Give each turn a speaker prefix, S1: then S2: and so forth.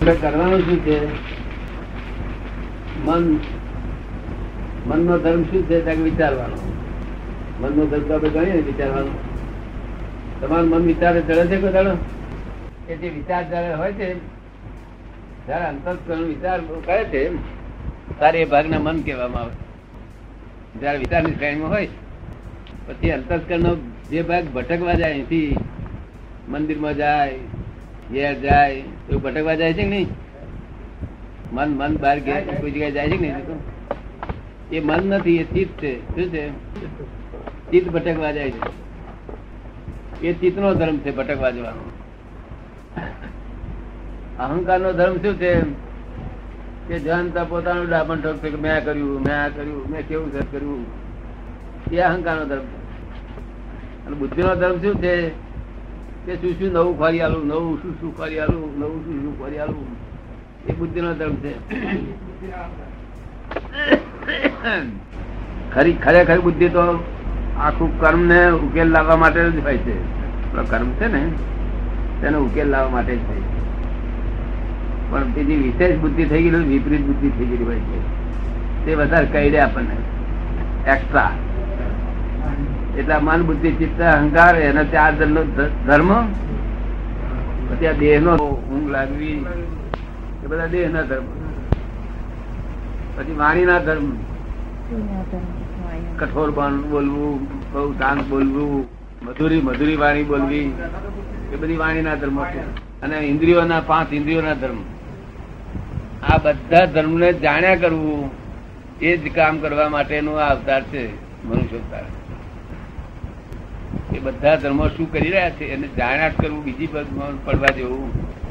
S1: કરવાનું શું છે? મન, મનનો ધર્મ શું છે? ત્યાં વિચારવાનો. મનનો ધર્મ તો આપણે ગણીએ ને વિચારવાનો. તમારું મન વિચારે ચડે છે કોઈ દાડો? એ જે વિચાર જયારે હોય છે, જયારે અંતસ્કરણ વિચાર કરે છે ત્યારે એ ભાગના મન કહેવામાં આવે. જયારે વિચારની શ્રેણીમાં હોય, પછી અંતસ્કરણનો જે ભાગ ભટકવા જાય અહીંથી મંદિરમાં જાય ઘેર જાય તો ભટકવા જાય છે કે નહીં? મન મન બહાર ઘેર કોઈ જગ્યાએ જાય છે કે નહીં? એ મન નથી એ ચિત્ત છે. શું છે? ચિત્ત ભટકવા જાય છે. એ ચિત્ત નો ધર્મ છે ભટકવા જવાનો. અહંકાર નો ધર્મ શું છે? કે જાણતા પોતાનું ડાપણ ઠોકશે કે મેં કર્યું મેં આ કર્યું મેં કેવું સર કર્યું. એ અહંકાર નો ધર્મ છે. અને બુદ્ધિ નો ધર્મ શું છે? કે શું શું નવું ખોરી આલું, નવું શું શું ખોરી આલું, નવું શું શું ખોરી આલું. એ બુદ્ધિ નો ધર્મ છે. ખરી, ખરેખર બુદ્ધિ તો આખું કર્મ ને ઉકેલ લાવવા માટે જ હોય છે. કર્મ છે ને, તેનો ઉકેલ લાવવા માટે જ હોય છે. પણ બીજી વિશેષ બુદ્ધિ થઈ ગયેલી, વિપરીત બુદ્ધિ થઈ ગયેલી હોય છે. તે વધારે કહી દે આપણને. એક્સ્ટ્રા એટલે મન, બુદ્ધિ, ચિત્ત, અહંકાર એના ચાર ધર્મ પછી આ દેહ નો ઊંઘ લાગવી, એ બધા દેહ ના ધર્મ. પછી વાણી ના ધર્મ. કઠોર બોલવું બહુ શાંત બોલવું, મધુરી મધુરી વાણી બોલવી, એ બધી વાણી ના ધર્મ છે. અને ઇન્દ્રિયોના પાંચ ઇન્દ્રિયોના ધર્મ. આ બધા ધર્મને જાણ્યા કરવું એ જ કામ કરવા માટેનું આ અવતાર છે મનુષ્ય અવતાર એ બધા ધર્મો શું કરી રહ્યા છે? એને જાણ્યા કરવું બીજી પડવા જેવું.